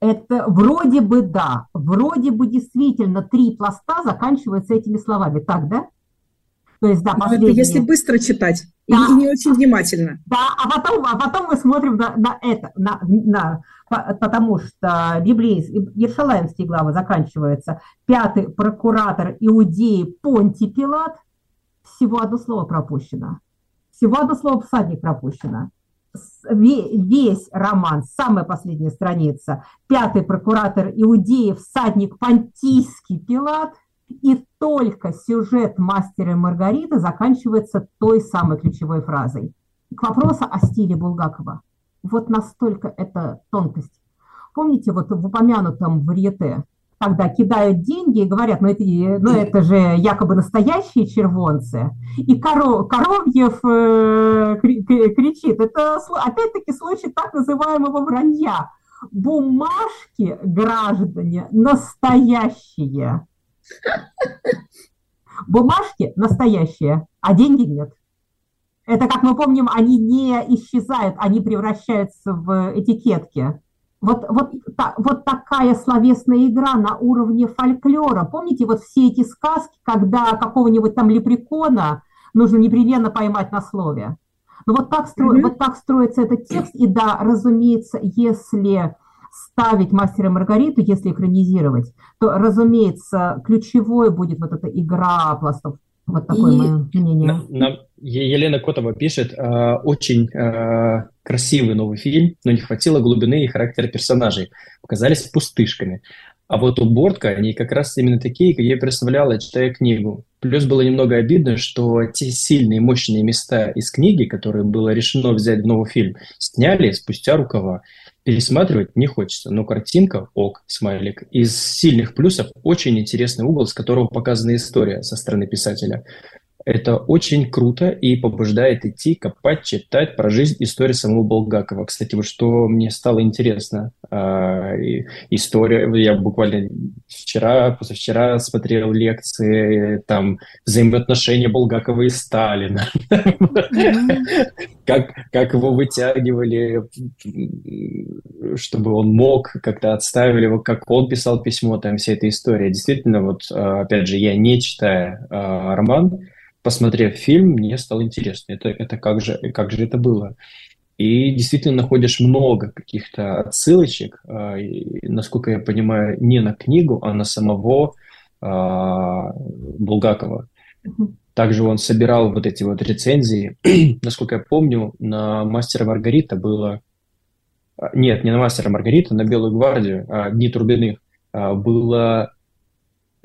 это вроде бы да, вроде бы действительно три пласта заканчиваются этими словами. Так, да? То есть, да, последние... это если быстро читать да. и, и не очень внимательно. Да, а потом, а потом мы смотрим на, на это, на, на, потому что библейские, Ершалаемские главы заканчиваются. Пятый прокуратор Иудеи Понти Пилат. Всего одно слово пропущено. Всего одно слово всадник пропущено. Весь роман, самая последняя страница. Пятый прокуратор Иудеи, всадник Понтийский Пилат – и только сюжет «Мастера и Маргариты» заканчивается той самой ключевой фразой. К вопросу о стиле Булгакова. Вот настолько это тонкость. Помните, вот в упомянутом варьете, когда кидают деньги и говорят, ну это, ну это же якобы настоящие червонцы, и Коров, Коровьев э, кричит, это опять-таки случай так называемого вранья. Бумажки, граждане, настоящие. [LAUGHS] Бумажки настоящие, а деньги нет. Это, как мы помним, они не исчезают, они превращаются в этикетки. Вот, вот, та, вот такая словесная игра на уровне фольклора. Помните вот все эти сказки, когда какого-нибудь там лепрекона нужно непременно поймать на слове? Ну вот так, стро... mm-hmm. вот так строится этот текст. И да, разумеется, если ставить «Мастера и Маргариту», если экранизировать, то, разумеется, ключевой будет вот эта игра пластов. Вот такое и... мое мнение. Нам Елена Котова пишет, э, очень э, красивый новый фильм, но не хватило глубины и характера персонажей. Показались пустышками. А вот у Бортка они как раз именно такие, как я представляла, читая книгу. Плюс было немного обидно, что те сильные, мощные места из книги, которые было решено взять в новый фильм, сняли спустя рукава пересматривать не хочется, но картинка ок, смайлик. Из сильных плюсов очень интересный угол, с которого показана история со стороны писателя. Это очень круто и побуждает идти, копать, читать про жизнь, историю самого Булгакова. Кстати, вот что мне стало интересно, э, история, я буквально вчера, позавчера смотрел лекции, там, взаимоотношения Булгакова и Сталина, как, как его вытягивали, чтобы он мог, как-то отставили его, как он писал письмо, там вся эта история. Действительно, вот, э, опять же, я не читая э, роман, посмотрев фильм, мне стало интересно, это, это как, же, как же это было. И действительно находишь много каких-то отсылочек, э, и, насколько я понимаю, не на книгу, а на самого э, Булгакова. Также он собирал вот эти вот рецензии. [CLEARS THROAT] Насколько я помню, на «Мастера Маргарита» было... А, нет, не на «Мастера Маргарита», на «Белую гвардию», а «Дни Трубиных» а, было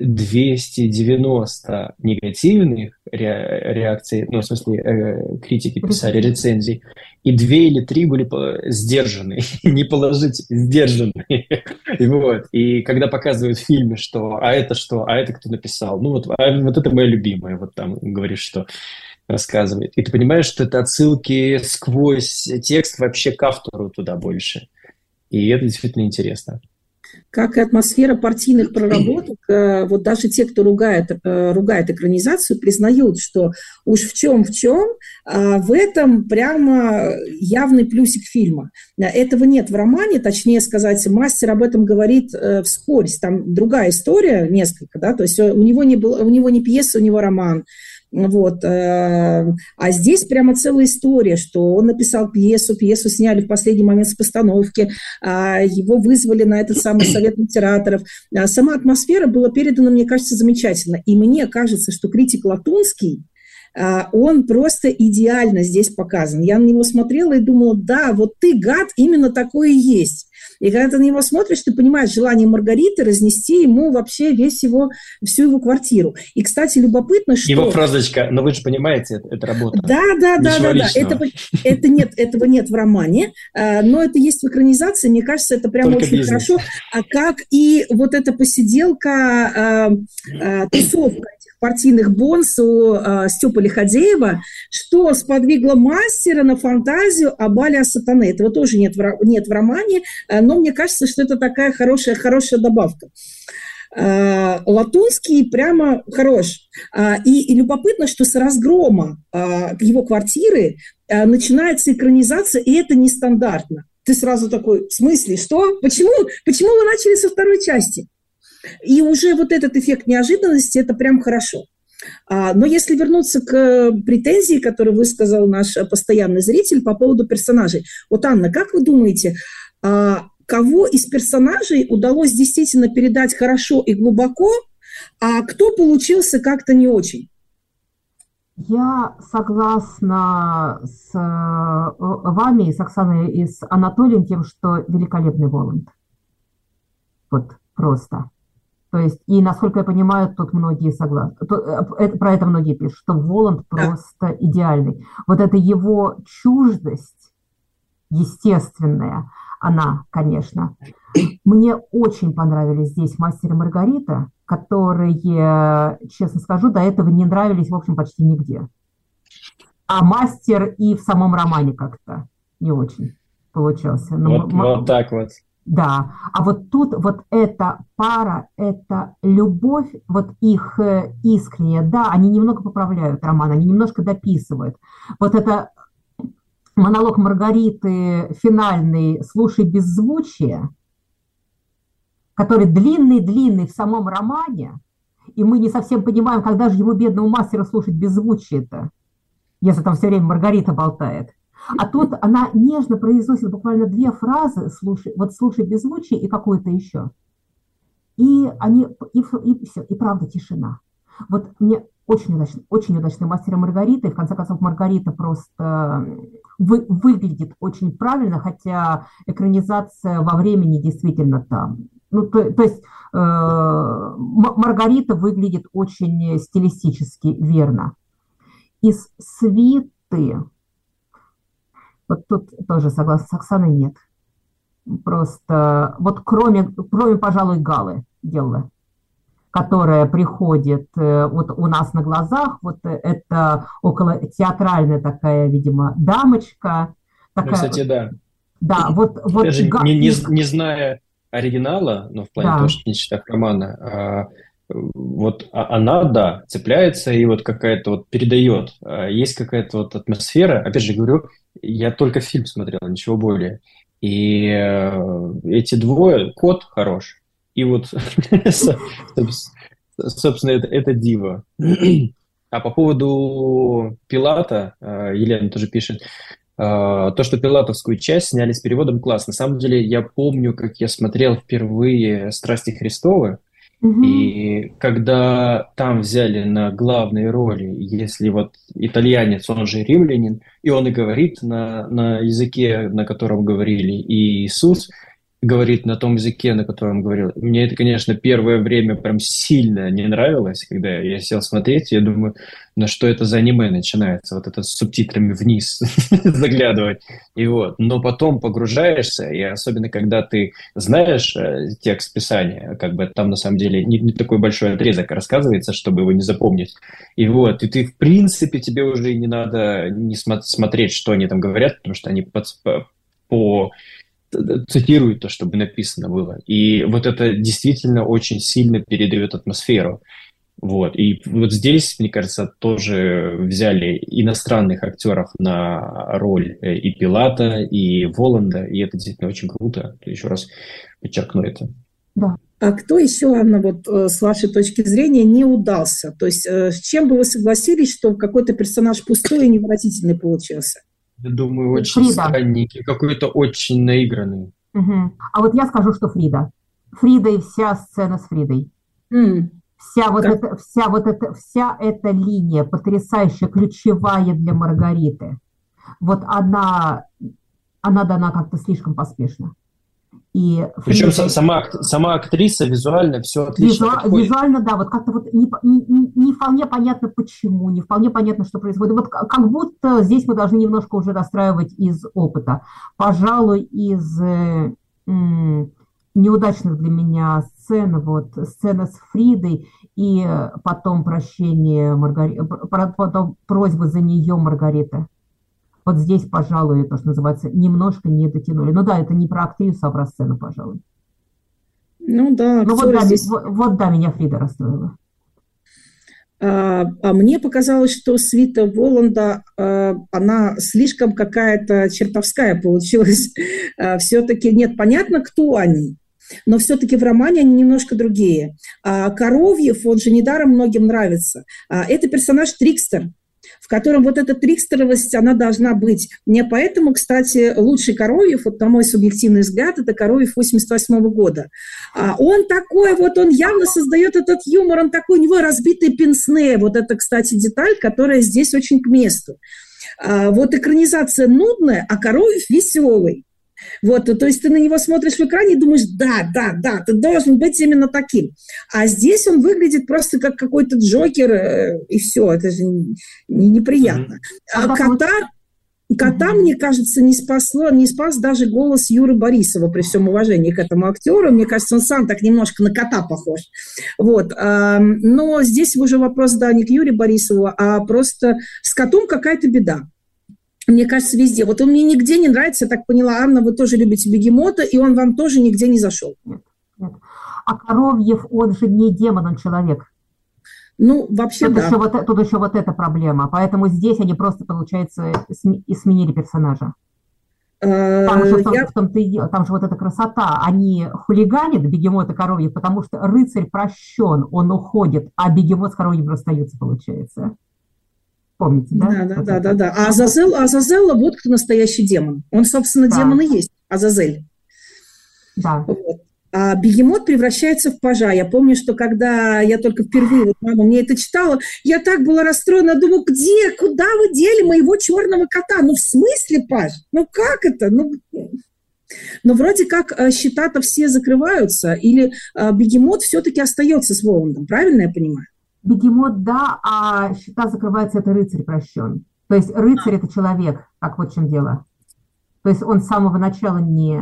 290 негативных ре- реакций, ну, в смысле, э, критики писали рецензий, и две или три были сдержанные, [LAUGHS] не положить, сдержанные. и [LAUGHS] вот, и когда показывают в фильме, что, а это что, а это кто написал, ну, вот, а, вот это моя любимая, вот там говоришь, что рассказывает. И ты понимаешь, что это отсылки сквозь текст вообще к автору туда больше. И это действительно интересно как и атмосфера партийных проработок. Э, вот даже те, кто ругает, э, ругает экранизацию, признают, что уж в чем в чем, а в этом прямо явный плюсик фильма. Этого нет в романе, точнее сказать, мастер об этом говорит э, вскользь. Там другая история, несколько, да, то есть у него не, было, у него не пьеса, у него роман. Вот. Э, а здесь прямо целая история, что он написал пьесу, пьесу сняли в последний момент с постановки, а его вызвали на этот самый совет литераторов. А сама атмосфера была передана, мне кажется, замечательно. И мне кажется, что критик Латунский, он просто идеально здесь показан. Я на него смотрела и думала, да, вот ты, гад, именно такой и есть. И когда ты на него смотришь, ты понимаешь желание Маргариты разнести ему вообще весь его, всю его квартиру. И, кстати, любопытно, что... Его фразочка, но вы же понимаете, это, это работа. Да, да, да, да, да. Этого, это нет, этого нет в романе, а, но это есть в экранизации. Мне кажется, это прям Только очень бизнес. хорошо. А как и вот эта посиделка, а, а, тусовка партийных бонс у э, Степа Лиходеева, что сподвигло мастера на фантазию о бале о сатане. Этого тоже нет в, нет в романе, э, но мне кажется, что это такая хорошая, хорошая добавка. Э, Латунский прямо хорош. И, и любопытно, что с разгрома его квартиры начинается экранизация, и это нестандартно. Ты сразу такой, в смысле, что? Почему, почему вы начали со второй части? И уже вот этот эффект неожиданности, это прям хорошо. А, но если вернуться к претензии, которую высказал наш постоянный зритель по поводу персонажей. Вот, Анна, как вы думаете, а, кого из персонажей удалось действительно передать хорошо и глубоко, а кто получился как-то не очень? Я согласна с э, вами, с Оксаной и с Анатолием тем, что великолепный Воланд. Вот просто. То есть, и насколько я понимаю, тут многие согласны. Э, про это многие пишут, что Воланд просто идеальный. Вот это его чуждость естественная, она, конечно. Мне очень понравились здесь «Мастер и Маргарита», которые, честно скажу, до этого не нравились, в общем, почти нигде. А «Мастер» и в самом романе как-то не очень получался. Но вот, вот так вот. Да, а вот тут вот эта пара, эта любовь, вот их э, искренняя, да, они немного поправляют роман, они немножко дописывают. Вот это монолог Маргариты финальный «Слушай беззвучие», который длинный-длинный в самом романе, и мы не совсем понимаем, когда же ему, бедному мастеру, слушать беззвучие-то, если там все время Маргарита болтает – а тут она нежно произносит буквально две фразы, слушай, вот слушай беззвучие и какое-то еще. И они, и, и все, и правда тишина. Вот мне очень удачный, очень удачный мастер Маргарита, и в конце концов Маргарита просто вы, выглядит очень правильно, хотя экранизация во времени действительно там. Ну, то, то есть э, Маргарита выглядит очень стилистически верно. Из свиты вот тут тоже согласна с Оксаной, нет. Просто вот кроме, кроме пожалуй, Галы делала. которая приходит э, вот у нас на глазах, вот это около театральная такая, видимо, дамочка. Ну, такая, ну, кстати, да. Да, вот... вот Даже не, не, не зная оригинала, но в плане да. того, что не читав романа, а, вот а, она, да, цепляется и вот какая-то вот передает. А, есть какая-то вот атмосфера. Опять же говорю, я только фильм смотрел, ничего более. И э, эти двое, кот хорош. И вот, [LAUGHS] собственно, это, это диво. А по поводу Пилата, э, Елена тоже пишет, а, то, что пилатовскую часть сняли с переводом, класс. На самом деле, я помню, как я смотрел впервые «Страсти Христовы». И когда там взяли на главные роли, если вот итальянец, он же римлянин, и он и говорит на, на языке, на котором говорили и Иисус, говорит на том языке, на котором говорил. Мне это, конечно, первое время прям сильно не нравилось, когда я сел смотреть, я думаю, на что это за аниме начинается, вот это с субтитрами вниз [LAUGHS] заглядывать. И вот. Но потом погружаешься, и особенно когда ты знаешь э, текст писания, как бы там на самом деле не, не такой большой отрезок рассказывается, чтобы его не запомнить. И вот, и ты в принципе тебе уже не надо не смо- смотреть, что они там говорят, потому что они под, по, по цитирует то, чтобы написано было. И вот это действительно очень сильно передает атмосферу. Вот. И вот здесь, мне кажется, тоже взяли иностранных актеров на роль э, и Пилата, и Воланда, и это действительно очень круто. Еще раз подчеркну это. Да. А кто еще, Анна, вот э, с вашей точки зрения, не удался? То есть э, с чем бы вы согласились, что какой-то персонаж пустой и невыразительный получился? Я думаю, очень Фрида. странненький, какой-то очень наигранный. Угу. А вот я скажу, что Фрида. Фрида и вся сцена с Фридой. Mm. Вся вот, эта, вся вот эта, вся эта линия потрясающая, ключевая для Маргариты. Вот она, она дана как-то слишком поспешно. И Причем Фрейд... сама, сама актриса визуально все отлично Визу... Визуально, да, вот как-то вот не, не, не вполне понятно почему, не вполне понятно, что происходит. Вот как будто здесь мы должны немножко уже расстраивать из опыта. Пожалуй, из э, м, неудачных для меня сцен, вот сцена с Фридой и потом прощение Маргариты, потом просьба за нее Маргариты. Вот здесь, пожалуй, то, что называется, немножко не дотянули. Ну да, это не про актрису, а про сцену, пожалуй. Ну да, ну, вот, да здесь... вот, вот да, меня Фрида расстроила. А, а мне показалось, что свита Воланда, а, она слишком какая-то чертовская получилась. [LAUGHS] А, все-таки нет, понятно, кто они, но все-таки в романе они немножко другие. А Коровьев, он же недаром многим нравится. А, это персонаж Трикстер, в котором вот эта трикстеровость, она должна быть. Мне поэтому, кстати, лучший Коровьев, вот на мой субъективный взгляд, это Коровьев 88 -го года. А он такой вот, он явно создает этот юмор, он такой, у него разбитые пенсне. Вот это, кстати, деталь, которая здесь очень к месту. А вот экранизация нудная, а Коровьев веселый. Вот, то есть ты на него смотришь в экране и думаешь, да, да, да, ты должен быть именно таким. А здесь он выглядит просто как какой-то Джокер, э, и все, это же не, неприятно. Mm-hmm. А кота, кота, mm-hmm. мне кажется, не спасло, не спас даже голос Юры Борисова, при всем уважении к этому актеру. Мне кажется, он сам так немножко на кота похож. Вот. Но здесь уже вопрос, да, не к Юре Борисову, а просто с котом какая-то беда мне кажется, везде. Вот он мне нигде не нравится, я так поняла, Анна, вы тоже любите бегемота, и он вам тоже нигде не зашел. Нет, нет. А Коровьев, он же не демон, он человек. Ну, вообще, тут да. Еще вот, тут еще вот эта проблема. Поэтому здесь они просто, получается, и сменили персонажа. Э, там же, в том, я... в том -то там же вот эта красота. Они хулиганят, бегемот и коровьев, потому что рыцарь прощен, он уходит, а бегемот с коровьем расстаются, получается. Помните, да? Да, да, да, да, да. А Азазел, Азазелла, вот кто настоящий демон. Он, собственно, да. демон и есть, Азазель. Да. Вот. А бегемот превращается в пажа. Я помню, что когда я только впервые, вот мама мне это читала, я так была расстроена, думаю, где, куда вы дели моего черного кота? Ну, в смысле, паж? Ну, как это? Ну, но вроде как э, счета-то все закрываются, или э, бегемот все-таки остается с Воландом, правильно я понимаю? Бегемот, да, а счета закрывается, это рыцарь прощен. То есть рыцарь – это человек, как вот в чем дело. То есть он с самого начала не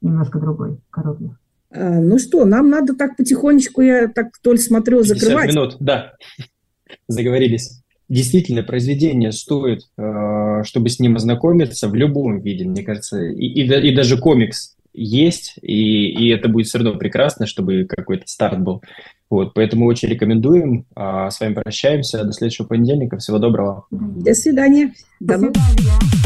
немножко другой, коровьев. А, ну что, нам надо так потихонечку, я так толь смотрю, закрывать. минут, да, [LAUGHS] заговорились. Действительно, произведение стоит, э, чтобы с ним ознакомиться в любом виде, мне кажется, и, и, и даже комикс есть, и, и это будет все равно прекрасно, чтобы какой-то старт был. Вот, поэтому очень рекомендуем. А с вами прощаемся. До следующего понедельника. Всего доброго. До свидания. До свидания.